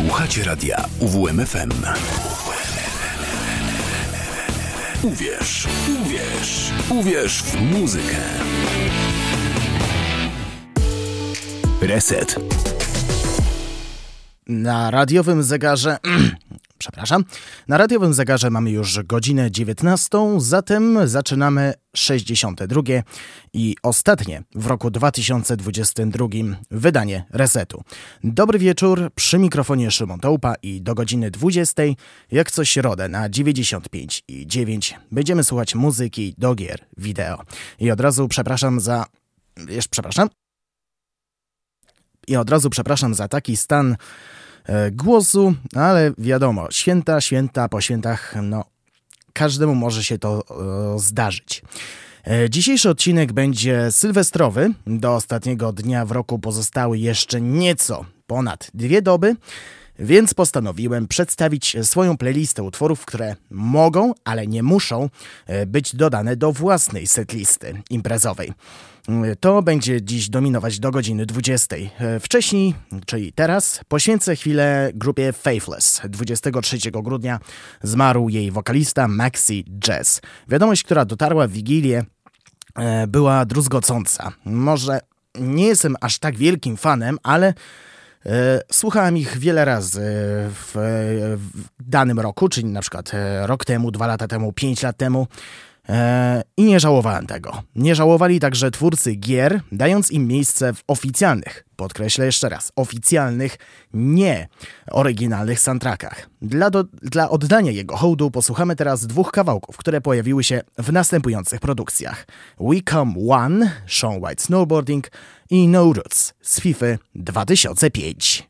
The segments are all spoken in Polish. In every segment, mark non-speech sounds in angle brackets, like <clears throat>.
Słuchacie radia UWMFM. Uwierz, uwierz, uwierz w muzykę. Reset. Na radiowym zegarze <clears throat> przepraszam. Na radiowym zegarze mamy już godzinę 19, zatem zaczynamy 62 i ostatnie w roku 2022 wydanie Resetu. Dobry wieczór, przy mikrofonie Szymon Tołpa i do godziny 20, jak co środę na 95 i 9 będziemy słuchać muzyki do gier wideo. I od razu przepraszam za... Jeszcze przepraszam. I od razu przepraszam za taki stan głosu, ale wiadomo, święta, święta, po świętach, no, każdemu może się to e, zdarzyć. E, dzisiejszy odcinek będzie sylwestrowy. Do ostatniego dnia w roku pozostały jeszcze nieco ponad dwie doby, więc postanowiłem przedstawić swoją playlistę utworów, które mogą, ale nie muszą być dodane do własnej setlisty imprezowej. To będzie dziś dominować do godziny 20. E, wcześniej, czyli teraz, poświęcę chwilę grupie Faithless. 23 grudnia zmarł jej wokalista Maxi Jazz. Wiadomość, która dotarła w Wigilię, e, była druzgocąca. Może nie jestem aż tak wielkim fanem, ale e, Słuchałem ich wiele razy w, w, danym roku, czyli na przykład rok temu, dwa lata temu, pięć lat temu. Eee, I nie żałowałem tego. Nie żałowali także twórcy gier, dając im miejsce w oficjalnych, podkreślę jeszcze raz, oficjalnych, nie oryginalnych soundtrackach. Dla, do, dla oddania jego hołdu posłuchamy teraz dwóch kawałków, które pojawiły się w następujących produkcjach. We Come One, Sean White Snowboarding i No Roots z FIFA 2005.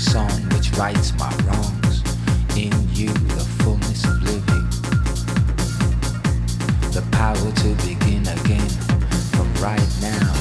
Song which rights my wrongs. In you, the fullness of living. The power to begin again from right now.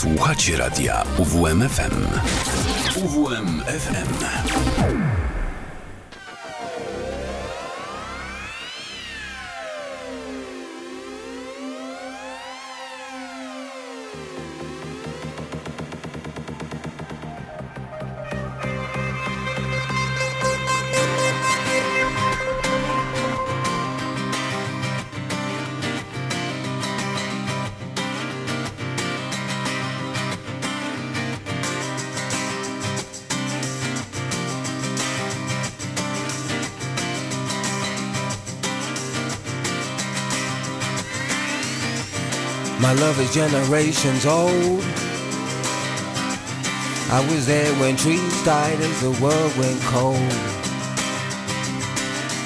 Słuchacie radia UWMFM. UWMFM. Love is generations old. I was there when trees died as the world went cold.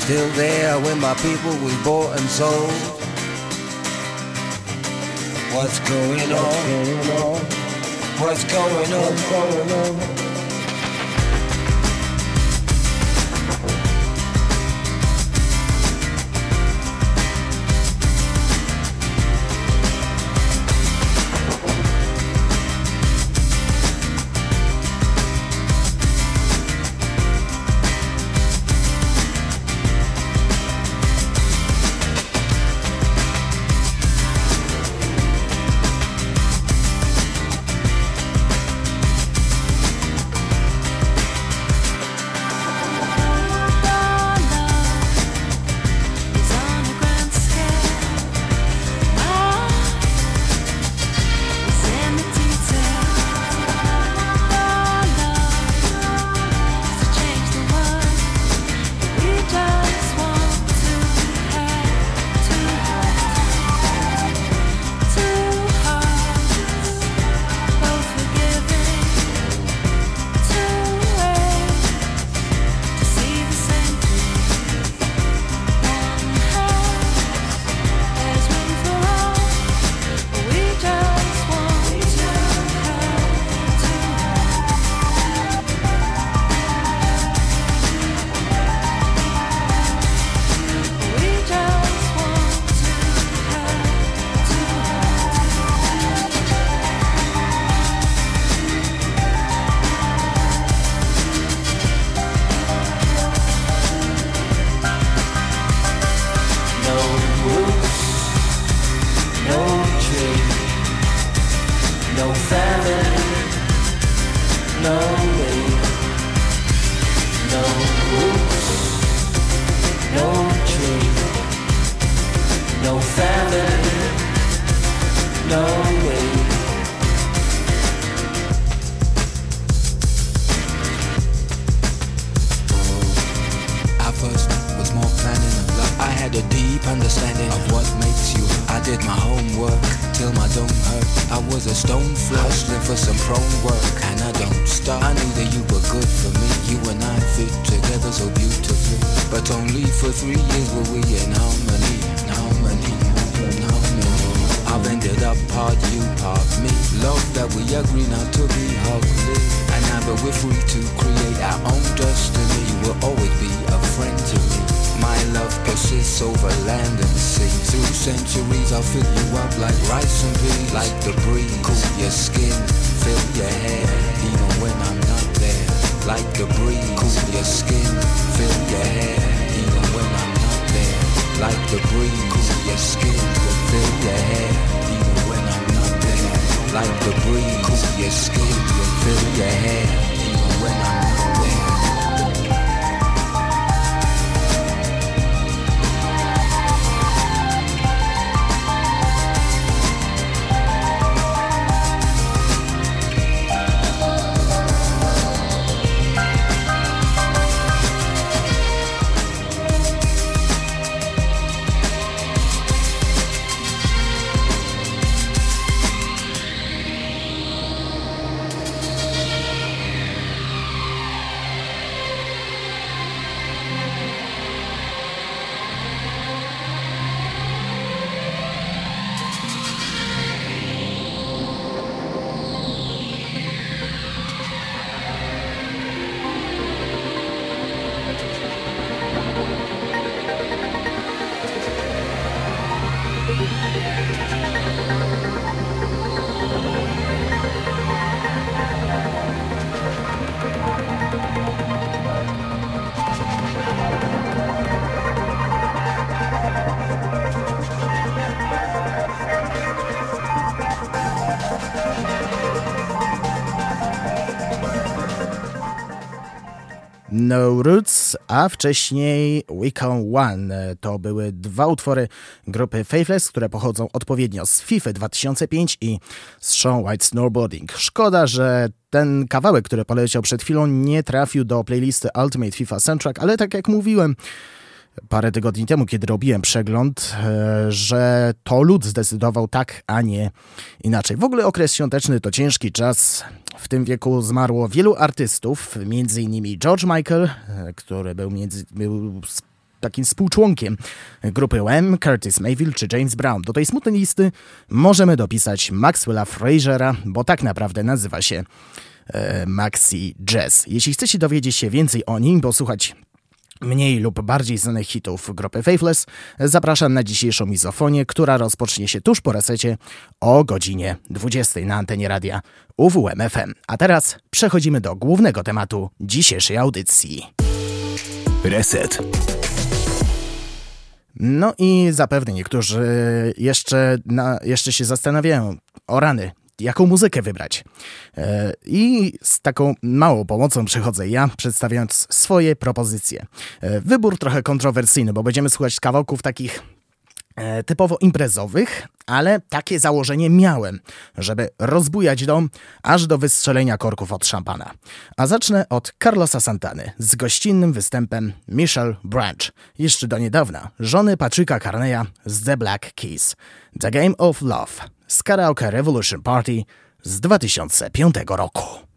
Still there when my people was bought and sold. What's going on? What's going on? Dyson breeze Like the breeze. Cool your skin Fill your hair. Even when I'm not there. Like the breeze. Cool your skin Fill your hair. Even when I'm not there. Like the breeze. Cool your skin Fill your hair. Even when I'm not there. Like the breeze. Cool your skin Fill your hair. Even when I'm not there. No Roots, a wcześniej Weekend One. To były dwa utwory grupy Faithless, które pochodzą odpowiednio z FIFA 2005 i z Sean White Snowboarding. Szkoda, że ten kawałek, który poleciał przed chwilą, nie trafił do playlisty Ultimate FIFA Soundtrack, ale tak jak mówiłem, parę tygodni temu, kiedy robiłem przegląd, e, że to lud zdecydował tak, a nie inaczej. W ogóle okres świąteczny to ciężki czas. W tym wieku zmarło wielu artystów, m.in. George Michael, e, który był, między, był takim współczłonkiem grupy OM, Curtis Mayfield czy James Brown. Do tej smutnej listy możemy dopisać Maxwella Frasera, bo tak naprawdę nazywa się e, Maxi Jazz. Jeśli chcecie dowiedzieć się więcej o nim, bo słuchać mniej lub bardziej znanych hitów grupy Faithless, zapraszam na dzisiejszą mizofonię, która rozpocznie się tuż po resecie o godzinie 20 na antenie radia UWM FM. A teraz przechodzimy do głównego tematu dzisiejszej audycji. Reset. No i zapewne niektórzy jeszcze, na, jeszcze się zastanawiają, o rany, jaką muzykę wybrać. E, I z taką małą pomocą przychodzę ja, przedstawiając swoje propozycje. E, wybór trochę kontrowersyjny, bo będziemy słuchać kawałków takich e, typowo imprezowych, ale takie założenie miałem, żeby rozbujać dom aż do wystrzelenia korków od szampana. A zacznę od Carlosa Santany z gościnnym występem Michelle Branch, jeszcze do niedawna żony Patricka Carneya z The Black Keys. The Game of Love z Karaoke Revolution Party z 2005 roku.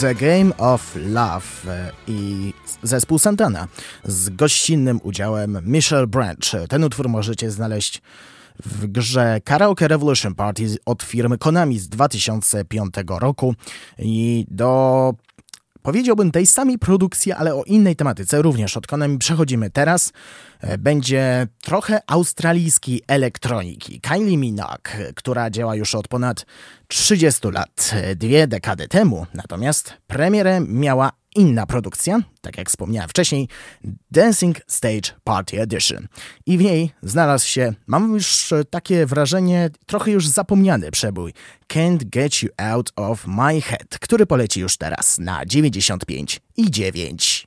The Game of Love i zespół Santana z gościnnym udziałem Michelle Branch. Ten utwór możecie znaleźć w grze Karaoke Revolution Party od firmy Konami z 2005 roku i do powiedziałbym tej samej produkcji, ale o innej tematyce, również od Konami przechodzimy teraz. E, będzie trochę australijskiej elektroniki. Kylie Minogue, która działa już od ponad 30 lat, dwie dekady temu, natomiast premierę miała inna produkcja, tak jak wspomniałem wcześniej, Dancing Stage Party Edition. I w niej znalazł się, mam już takie wrażenie, trochę już zapomniany przebój Can't Get You Out of My Head, który poleci już teraz na 95 i 9.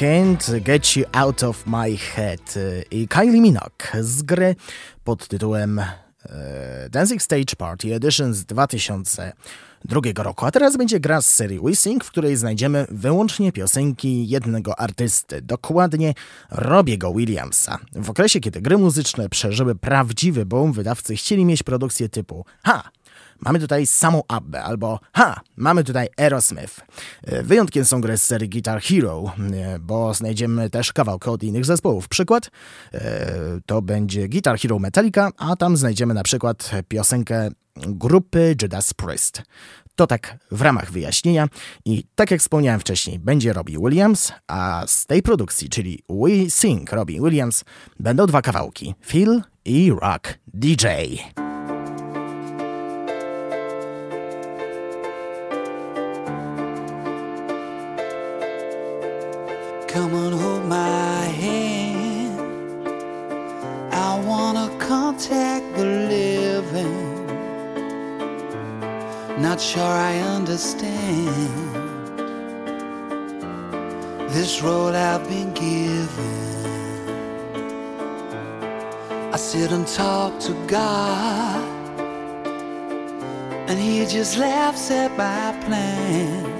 Can't Get You Out of My Head i Kylie Minogue z gry pod tytułem e, Dancing Stage Party Edition z 2002 roku. A teraz będzie gra z serii WeSing, w której znajdziemy wyłącznie piosenki jednego artysty, dokładnie Robiego Williamsa. W okresie, kiedy gry muzyczne przeżyły prawdziwy boom, wydawcy chcieli mieć produkcję typu ha, mamy tutaj samą Abbę, albo ha, mamy tutaj Aerosmith. E, wyjątkiem są gry z serii Guitar Hero, e, bo znajdziemy też kawałki od innych zespołów. Przykład e, to będzie Guitar Hero Metallica, a tam znajdziemy na przykład piosenkę grupy Judas Priest. To tak w ramach wyjaśnienia i tak jak wspomniałem wcześniej, będzie Robbie Williams, a z tej produkcji, czyli We Sing Robbie Williams, będą dwa kawałki, Phil i Rock DJ. Come and hold my hand. I wanna contact the living. Not sure I understand this role I've been given. I sit and talk to God, and He just laughs at my plans.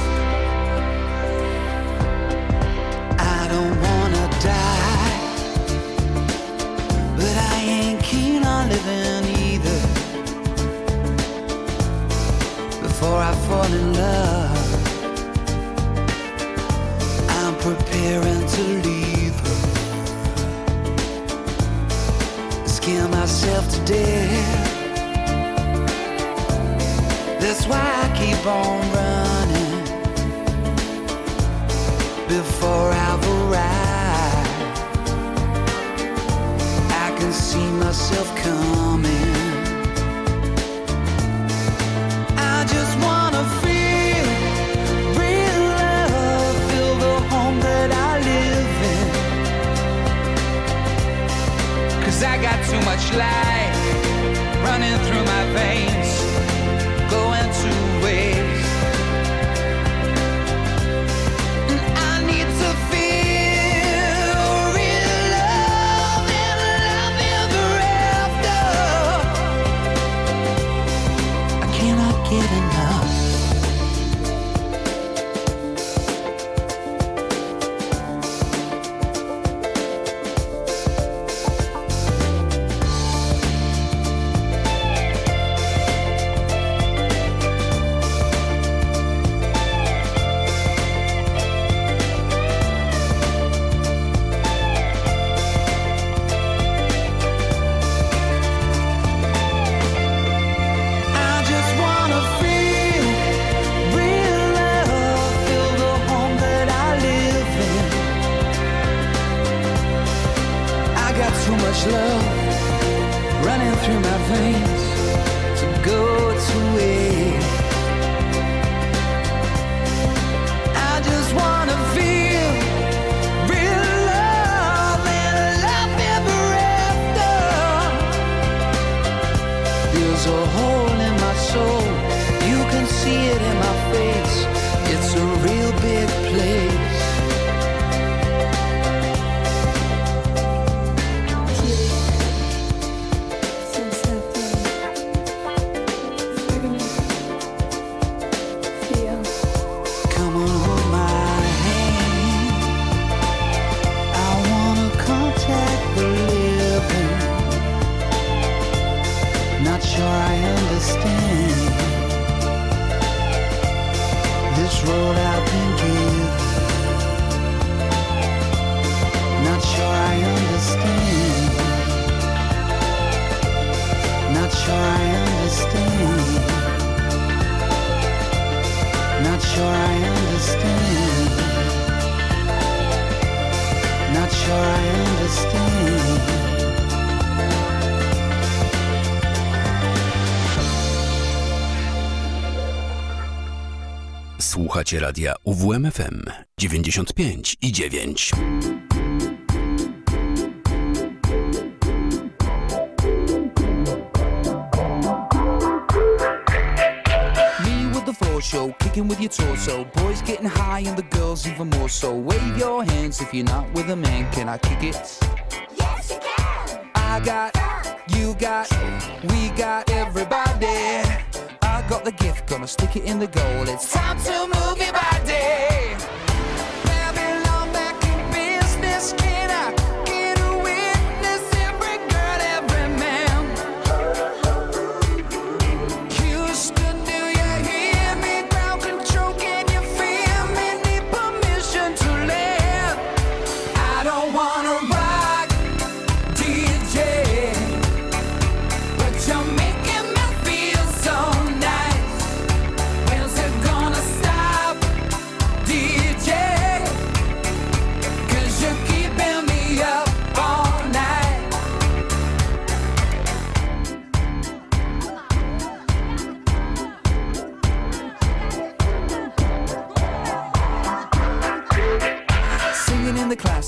Słuchacie radia UWMFM 95 i 9. show, kicking with your torso. Boys getting high and the girls even more so. Wave your hands if you're not with a man. Can I kick it? Yes, you can. I got, you got, we got everybody. The gift, gonna stick it in the goal. It's time to move your body.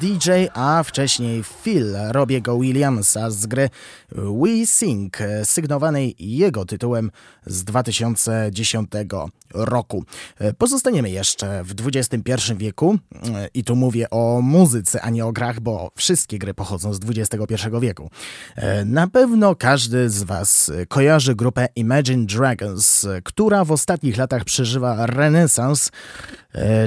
DJ, a wcześniej Phil Robiego Williamsa z gry We Sing, sygnowanej jego tytułem z 2010 roku. Pozostaniemy jeszcze w XXI wieku i tu mówię o muzyce, a nie o grach, bo wszystkie gry pochodzą z XXI wieku. Na pewno każdy z Was kojarzy grupę Imagine Dragons, która w ostatnich latach przeżywa renesans,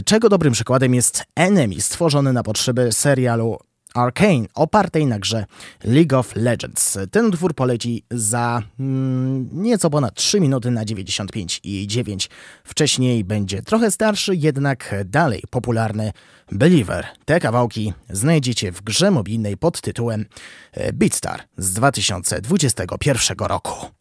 czego dobrym przykładem jest Enemy, stworzony na potrzeby serialu Arcane, opartej na grze League of Legends. Ten utwór poleci za mm, nieco ponad 3 minuty na 95 i 9. Wcześniej będzie trochę starszy, jednak dalej popularny Believer. Te kawałki znajdziecie w grze mobilnej pod tytułem e, Beatstar z 2021 roku.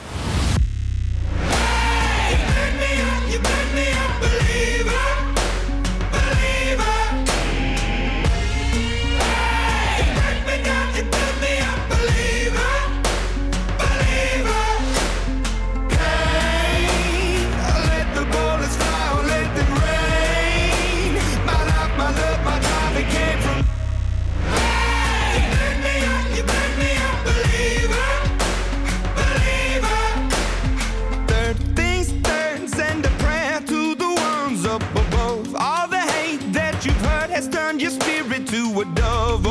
A dove.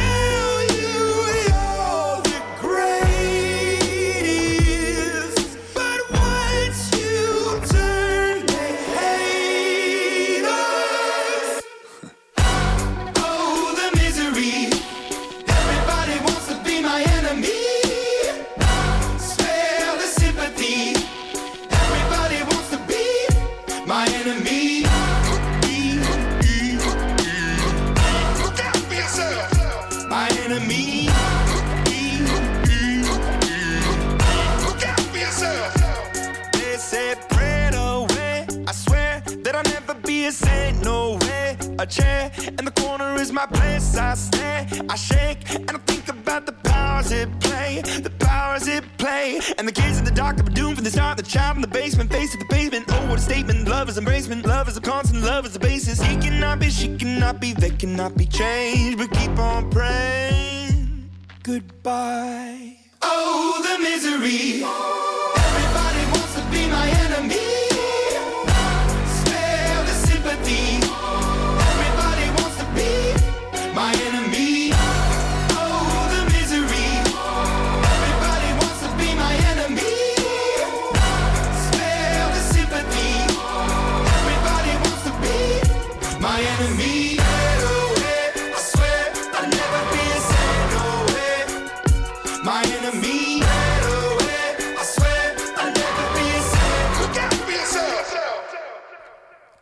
Child in the basement, face to the pavement. Oh, what a statement! Love is embracement, love is a constant, love is the basis. He cannot be, she cannot be, they cannot be changed, but keep on praying. Goodbye. Oh, the misery. Everybody wants to be my enemy.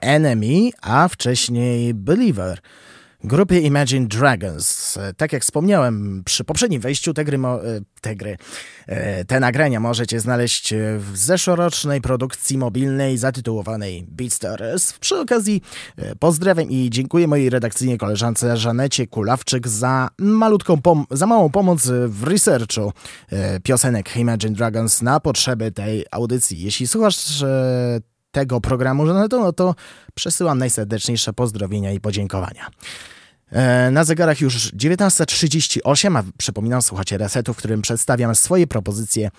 Enemy, a wcześniej Believer. Grupy Imagine Dragons. Tak jak wspomniałem przy poprzednim wejściu, te gry, e, te, gry e, te nagrania możecie znaleźć w zeszłorocznej produkcji mobilnej zatytułowanej Beatstars. Przy okazji e, pozdrawiam i dziękuję mojej redakcyjnej koleżance Żanecie Kulawczyk za malutką, pom- za małą pomoc w researchu piosenek Imagine Dragons na potrzeby tej audycji. Jeśli słuchasz tego programu, Żaneto, no to przesyłam najserdeczniejsze pozdrowienia i podziękowania. E, Na zegarach już 19.38, a przypominam, słuchacie resetu, w którym przedstawiam swoje propozycje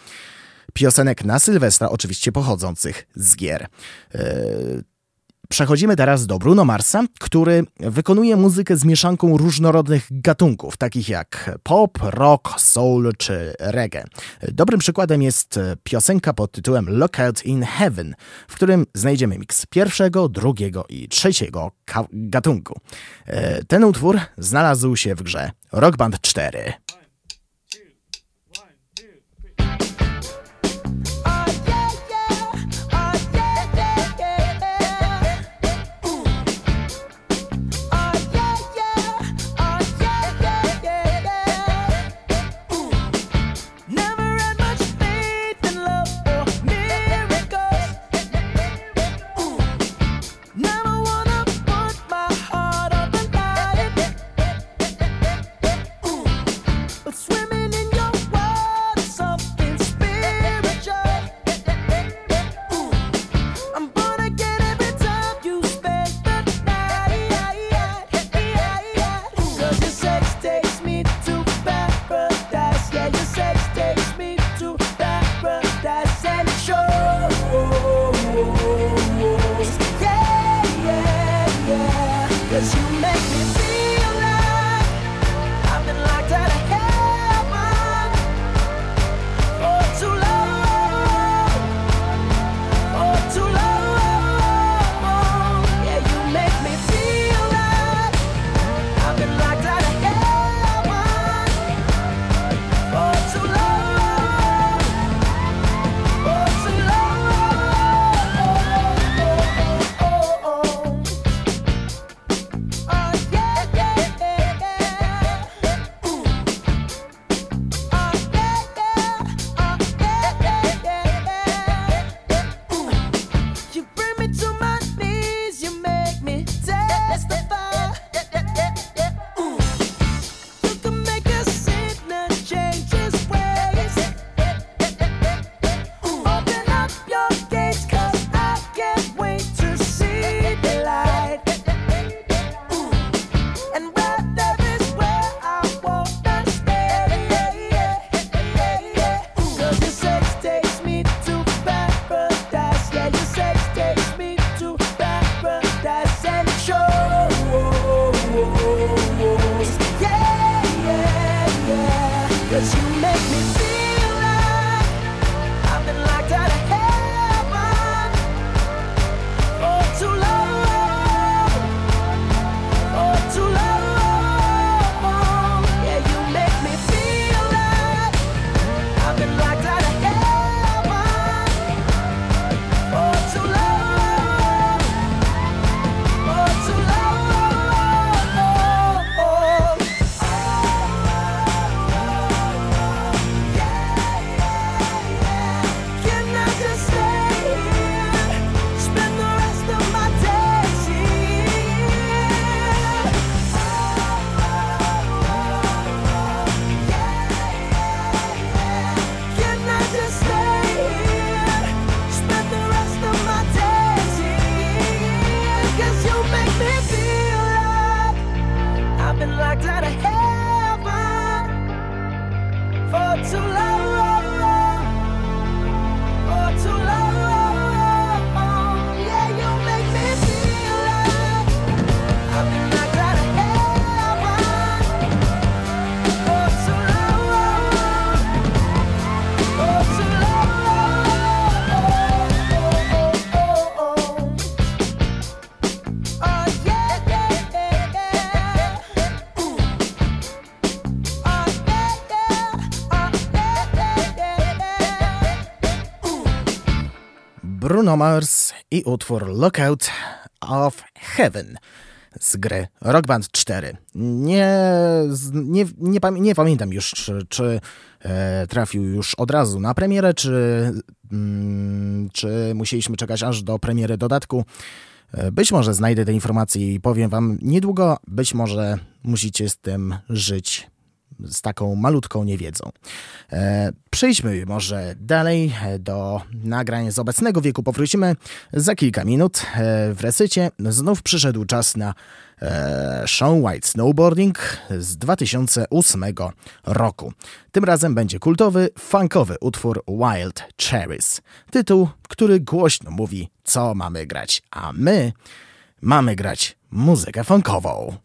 piosenek na Sylwestra, oczywiście pochodzących z gier. Przechodzimy teraz do Bruno Marsa, który wykonuje muzykę z mieszanką różnorodnych gatunków, takich jak pop, rock, soul czy reggae. Dobrym przykładem jest piosenka pod tytułem Lockout in Heaven, w którym znajdziemy miks pierwszego, drugiego i trzeciego gatunku. E, Ten utwór znalazł się w grze Rock Band 4. Bruno Mars i utwór Lookout of Heaven z gry Rock Band 4. Nie, nie, nie, nie pamiętam już, czy, czy e, trafił już od razu na premierę, czy, mm, czy musieliśmy czekać aż do premiery dodatku. E, Być może znajdę te informacje i powiem Wam niedługo, być może musicie z tym żyć z taką malutką niewiedzą. E, przejdźmy może dalej e, do nagrań z obecnego wieku. Powrócimy za kilka minut. E, w resycie znów przyszedł czas na e, Sean White Snowboarding z 2008 roku. Tym razem będzie kultowy, funkowy utwór Wild Cherries. Tytuł, który głośno mówi, co mamy grać, a my mamy grać muzykę funkową.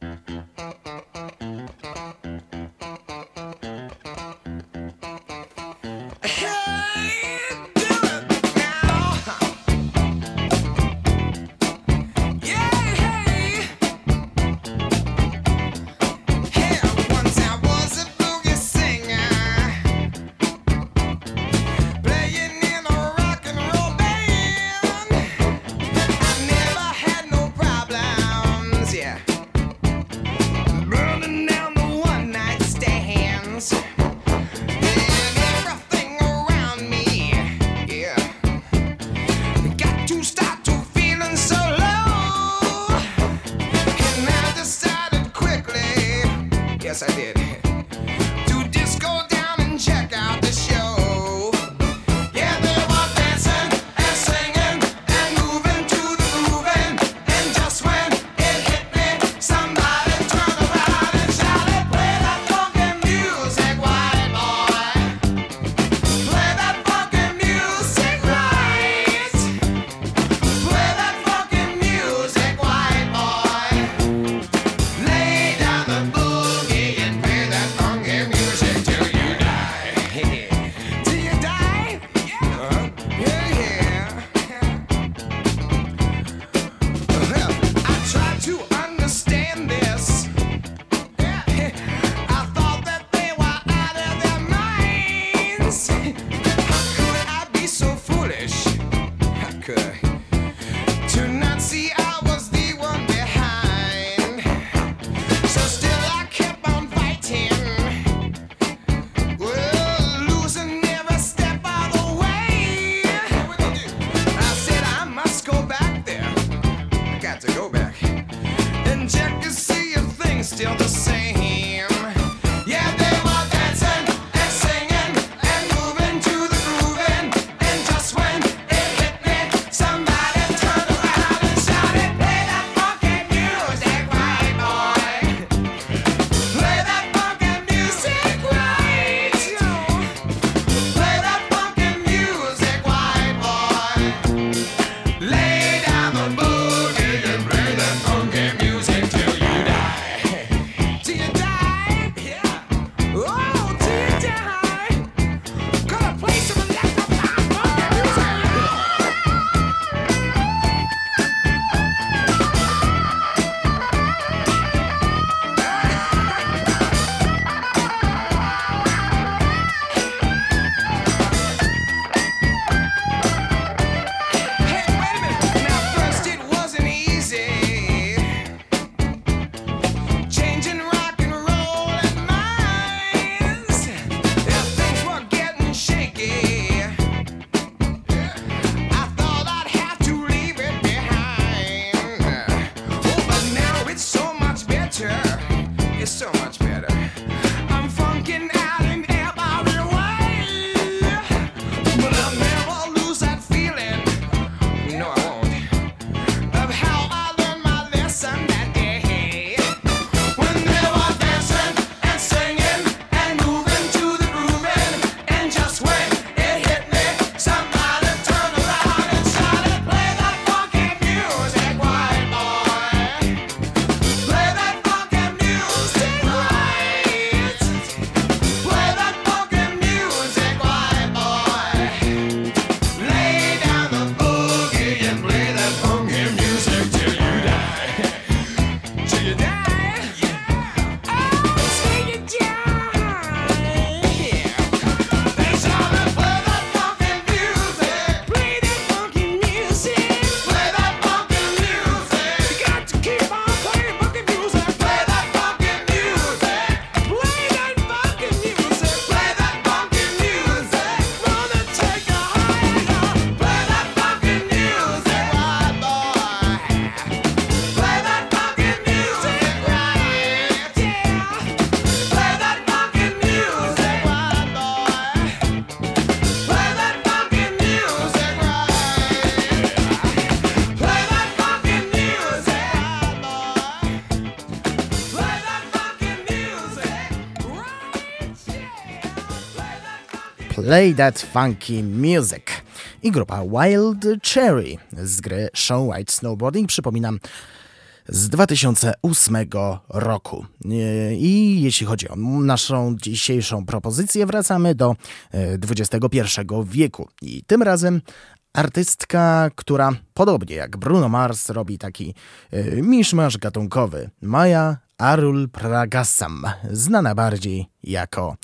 Play That Funky Music i grupa Wild Cherry z gry Show White Snowboarding, przypominam, z 2008 roku. I jeśli chodzi o naszą dzisiejszą propozycję, wracamy do XXI e, wieku. I tym razem artystka, która podobnie jak Bruno Mars robi taki e, miszmasz gatunkowy. Maya Arul Pragasam, znana bardziej jako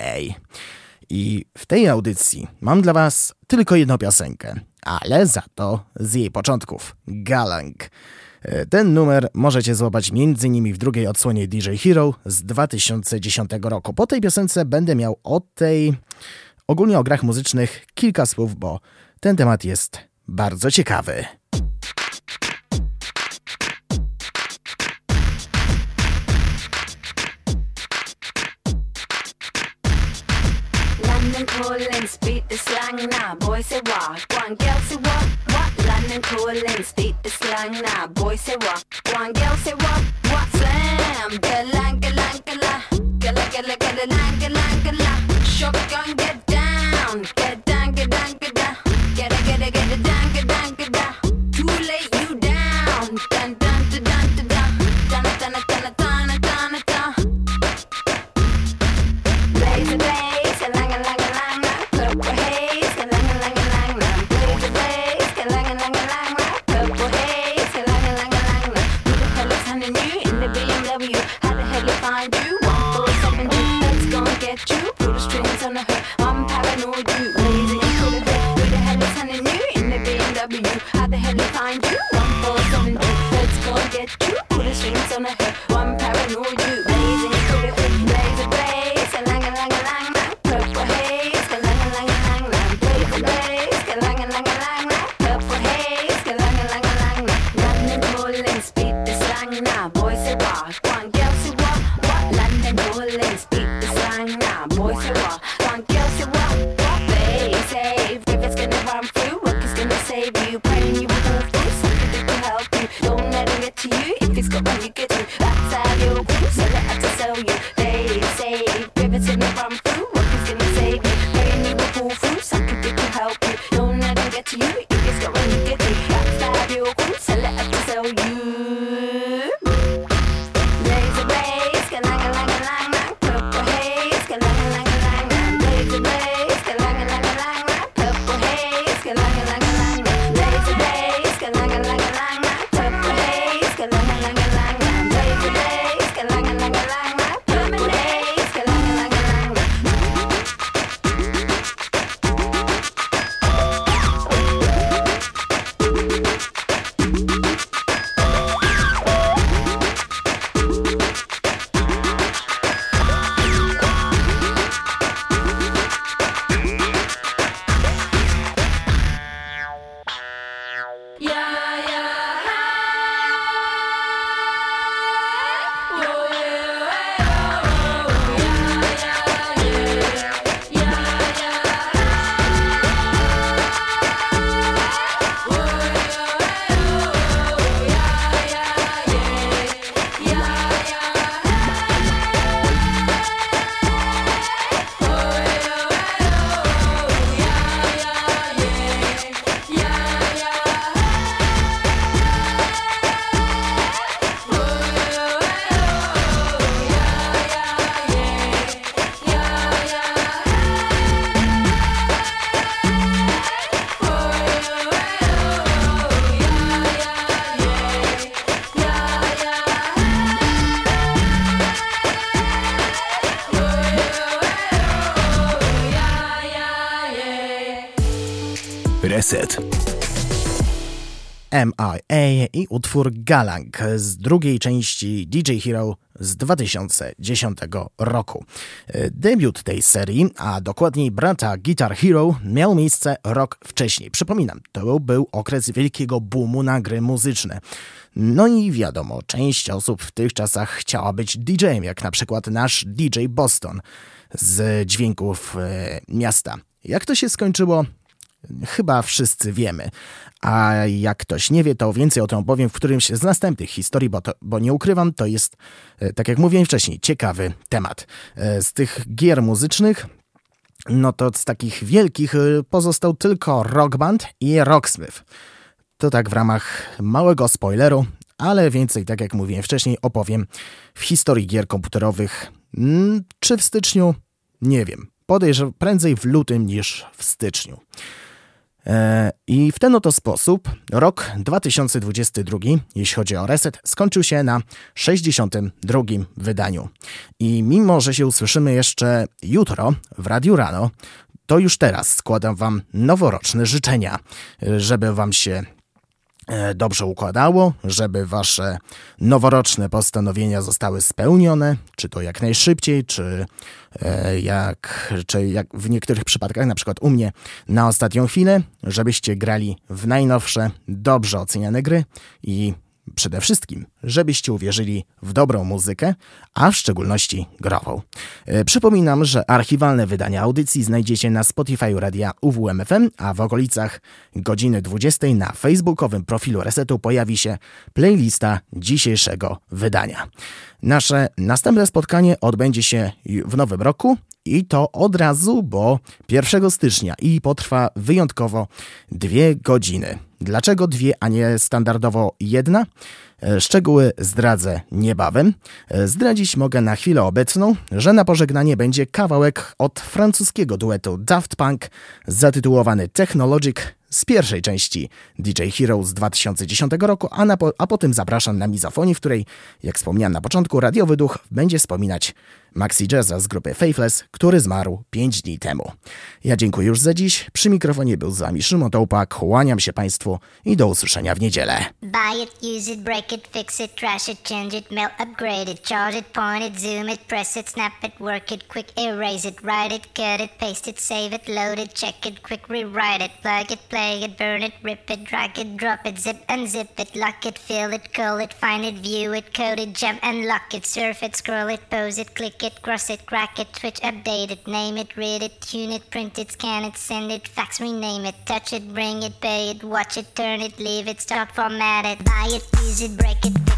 MIA. I w tej audycji mam dla Was tylko jedną piosenkę, ale za to z jej początków Galang. E, ten numer możecie złapać m.in. w drugiej odsłonie DJ Hero z 2010 roku. Po tej piosence będę miał o tej, ogólnie o grach muzycznych, kilka słów, bo ten temat jest bardzo ciekawy. Calling, speak the slang now. Boy say what, one girl say what, what? London calling, speak the slang now. Boy say what, one girl say what, what? Slam, galang galang galang, galang galang galang galang galang. Get down, get down, get Reset. MIA i utwór Galang z drugiej części DJ Hero z 2010 roku. E, Debiut tej serii, a dokładniej brata Guitar Hero, miał miejsce rok wcześniej. Przypominam, to był okres wielkiego boomu na gry muzyczne. No i wiadomo, część osób w tych czasach chciała być DJ-em, jak na przykład nasz DJ Boston z dźwięków e, miasta. Jak to się skończyło? Chyba wszyscy wiemy. A jak ktoś nie wie, to więcej o tym opowiem w którymś z następnych historii, bo, to, bo nie ukrywam, to jest, e, tak jak mówiłem wcześniej, ciekawy temat. E, Z tych gier muzycznych no to z takich wielkich y, pozostał tylko Rock Band i Rocksmith. To tak w ramach małego spoileru, ale więcej, tak jak mówiłem wcześniej, opowiem w historii gier komputerowych. Mm, Czy w styczniu? Nie wiem. Podejrzewam prędzej w lutym niż w styczniu. E, I w ten oto sposób rok 2022, jeśli chodzi o reset, skończył się na 62 wydaniu. I mimo, że się usłyszymy jeszcze jutro w Radiu Rano, to już teraz składam Wam noworoczne życzenia, e, żeby Wam się dobrze układało, żeby wasze noworoczne postanowienia zostały spełnione, czy to jak najszybciej, czy e, jak, czy jak w niektórych przypadkach, na przykład u mnie, na ostatnią chwilę, żebyście grali w najnowsze, dobrze oceniane gry i przede wszystkim, żebyście uwierzyli w dobrą muzykę, a w szczególności grową. E, Przypominam, że archiwalne wydania audycji znajdziecie na Spotify Radia UWMFM, a w okolicach godziny 20 na facebookowym profilu Resetu pojawi się playlista dzisiejszego wydania. Nasze następne spotkanie odbędzie się w nowym roku i to od razu, bo 1 stycznia i potrwa wyjątkowo dwie godziny. Dlaczego dwie, a nie standardowo jedna? E, Szczegóły zdradzę niebawem. E, Zdradzić mogę na chwilę obecną, że na pożegnanie będzie kawałek od francuskiego duetu Daft Punk zatytułowany Technologic z pierwszej części DJ Hero z 2010 roku, a, po, a potem zapraszam na mizofonii, w której, jak wspomniałem na początku, radiowy duch będzie wspominać Maxi Jazza z grupy Faithless, który zmarł 5 dni temu. Ja dziękuję już za dziś. Przy mikrofonie był z wami Szymon Tołpak. Kłaniam się Państwu i do usłyszenia w niedzielę. Buy it, use it, break it, fix it, trash it, change it, melt, upgrade it, charge it, point it, zoom it, press it, snap it, work it, quick erase it, write it, cut it, paste it, save it, load it, check it, quick rewrite it, plug it, play it, burn it, rip it, drag it, drop it, zip it, lock it, fill it, it, find it, view it, code it, jump and lock it, surf it, scroll it, pose it, click it, cross it, crack it, switch, update it, name it, read it, tune it, print it, scan it, send it, fax, rename it, touch it, bring it, pay it, watch it, turn it, leave it, start, format it, buy it, use it, break it,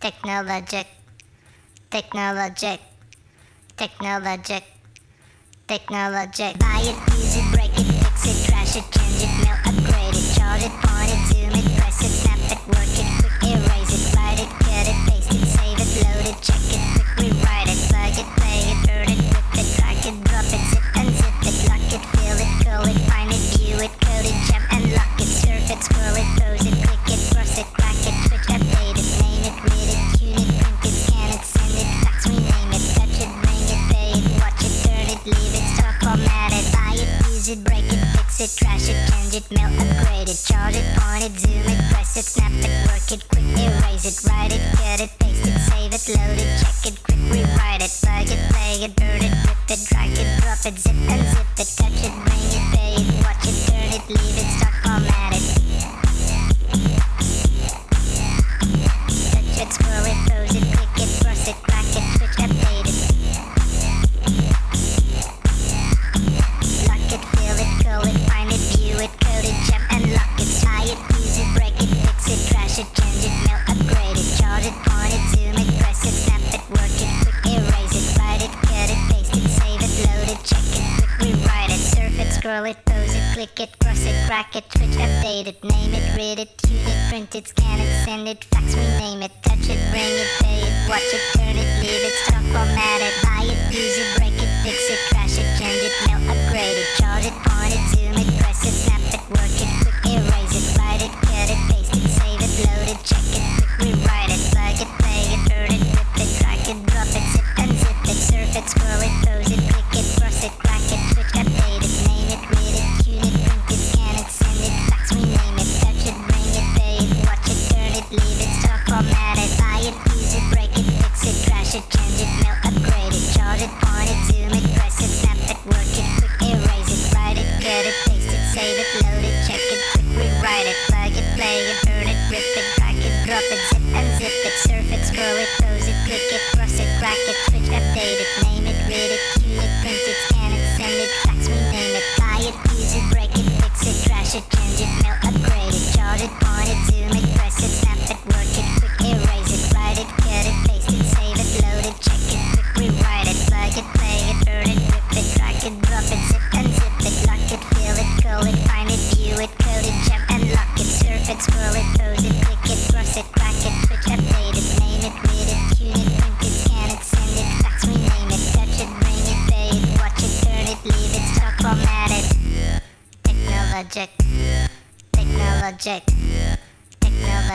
Technologic, technologic, technologic, technologic. Buy it, it, break it, trash it, change it, mail, upgrade it, charge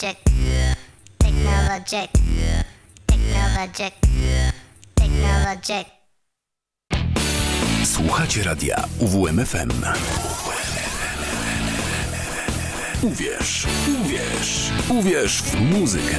technologic, technologic, technologic, technologic. Słuchacie radia UWMFM. Uwierz, uwierz, uwierz w muzykę.